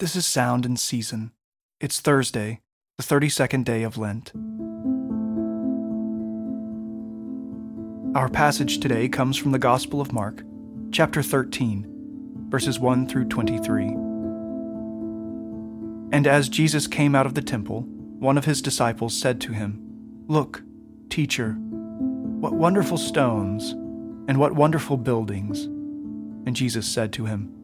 This is Sound and Season. It's Thursday, the 32nd day of Lent. Our passage today comes from the Gospel of Mark, chapter 13, verses 1 through 23. And as Jesus came out of the temple, one of his disciples said to him, Look, teacher, what wonderful stones, and what wonderful buildings. And Jesus said to him,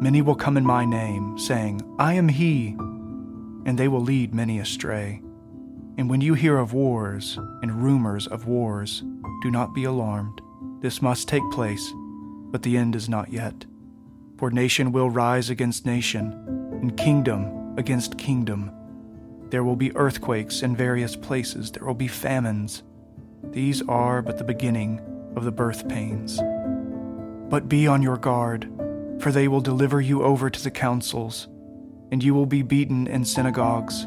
Many will come in my name, saying, I am he, and they will lead many astray. And when you hear of wars and rumors of wars, do not be alarmed. This must take place, but the end is not yet. For nation will rise against nation, and kingdom against kingdom. There will be earthquakes in various places, there will be famines. These are but the beginning of the birth pains. But be on your guard, for they will deliver you over to the councils, and you will be beaten in synagogues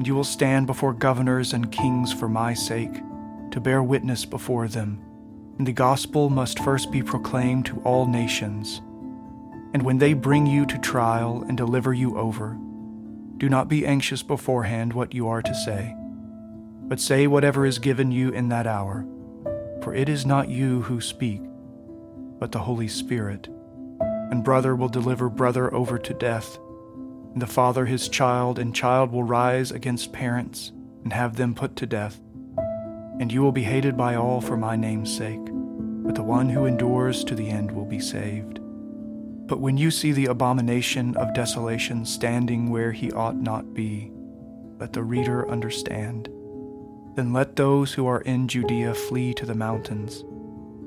and you will stand before governors and kings for my sake, to bear witness before them. And the gospel must first be proclaimed to all nations. And when they bring you to trial and deliver you over, do not be anxious beforehand what you are to say, but say whatever is given you in that hour. For it is not you who speak, but the Holy Spirit. And brother will deliver brother over to death and the father his child, and child will rise against parents and have them put to death. And you will be hated by all for my name's sake, but the one who endures to the end will be saved. But when you see the abomination of desolation standing where he ought not be, let the reader understand. Then let those who are in Judea flee to the mountains.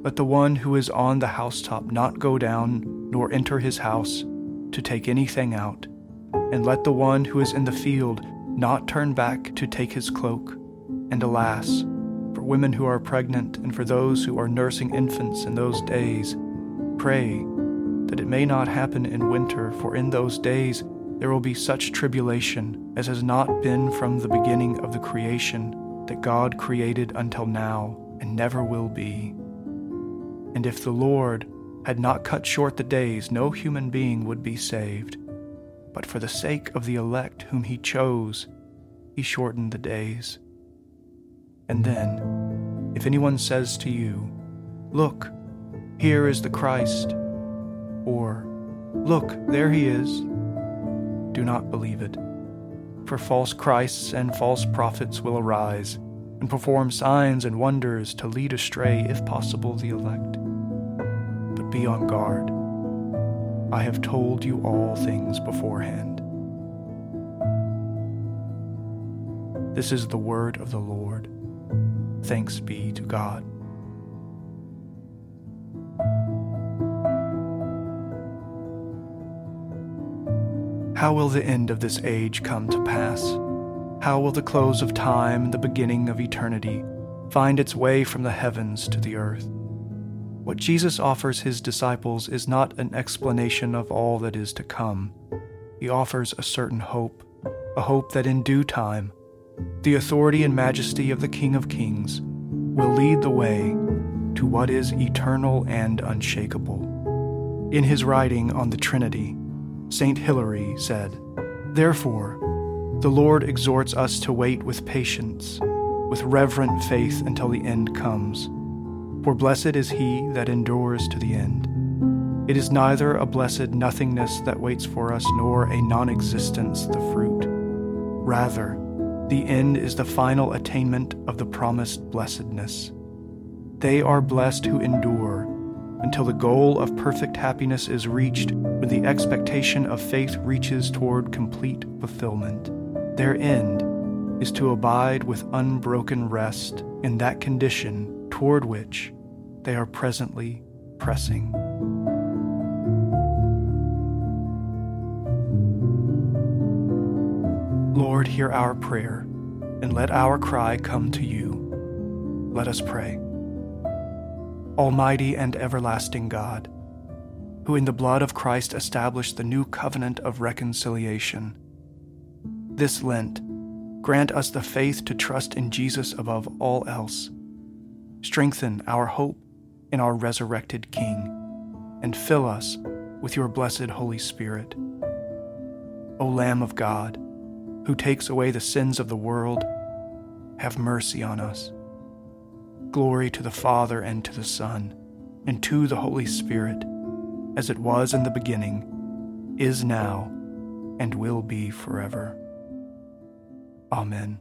Let the one who is on the housetop not go down, nor enter his house, to take anything out and let the one who is in the field not turn back to take his cloak. And alas, for women who are pregnant and for those who are nursing infants in those days, pray that it may not happen in winter, for in those days there will be such tribulation as has not been from the beginning of the creation that God created until now and never will be. And if the Lord had not cut short the days, no human being would be saved but for the sake of the elect whom he chose, he shortened the days. And then, if anyone says to you, Look, here is the Christ, or Look, there he is, do not believe it. For false Christs and false prophets will arise and perform signs and wonders to lead astray, if possible, the elect. Be on guard I have told you all things beforehand. This is the word of the Lord. Thanks be to God. How will the end of this age come to pass? How will the close of time and the beginning of eternity find its way from the heavens to the earth? What Jesus offers his disciples is not an explanation of all that is to come. He offers a certain hope, a hope that in due time, the authority and majesty of the King of Kings will lead the way to what is eternal and unshakable. In his writing on the Trinity, St. Hilary said, Therefore, the Lord exhorts us to wait with patience, with reverent faith until the end comes for blessed is he that endures to the end. It is neither a blessed nothingness that waits for us, nor a non existence the fruit. Rather, the end is the final attainment of the promised blessedness. They are blessed who endure until the goal of perfect happiness is reached when the expectation of faith reaches toward complete fulfillment. Their end is to abide with unbroken rest in that condition toward which they are presently pressing. Lord, hear our prayer, and let our cry come to you. Let us pray. Almighty and everlasting God, who in the blood of Christ established the new covenant of reconciliation, this Lent, grant us the faith to trust in Jesus above all else. Strengthen our hope in our resurrected King, and fill us with your blessed Holy Spirit. O Lamb of God, who takes away the sins of the world, have mercy on us. Glory to the Father and to the Son, and to the Holy Spirit, as it was in the beginning, is now, and will be forever. Amen.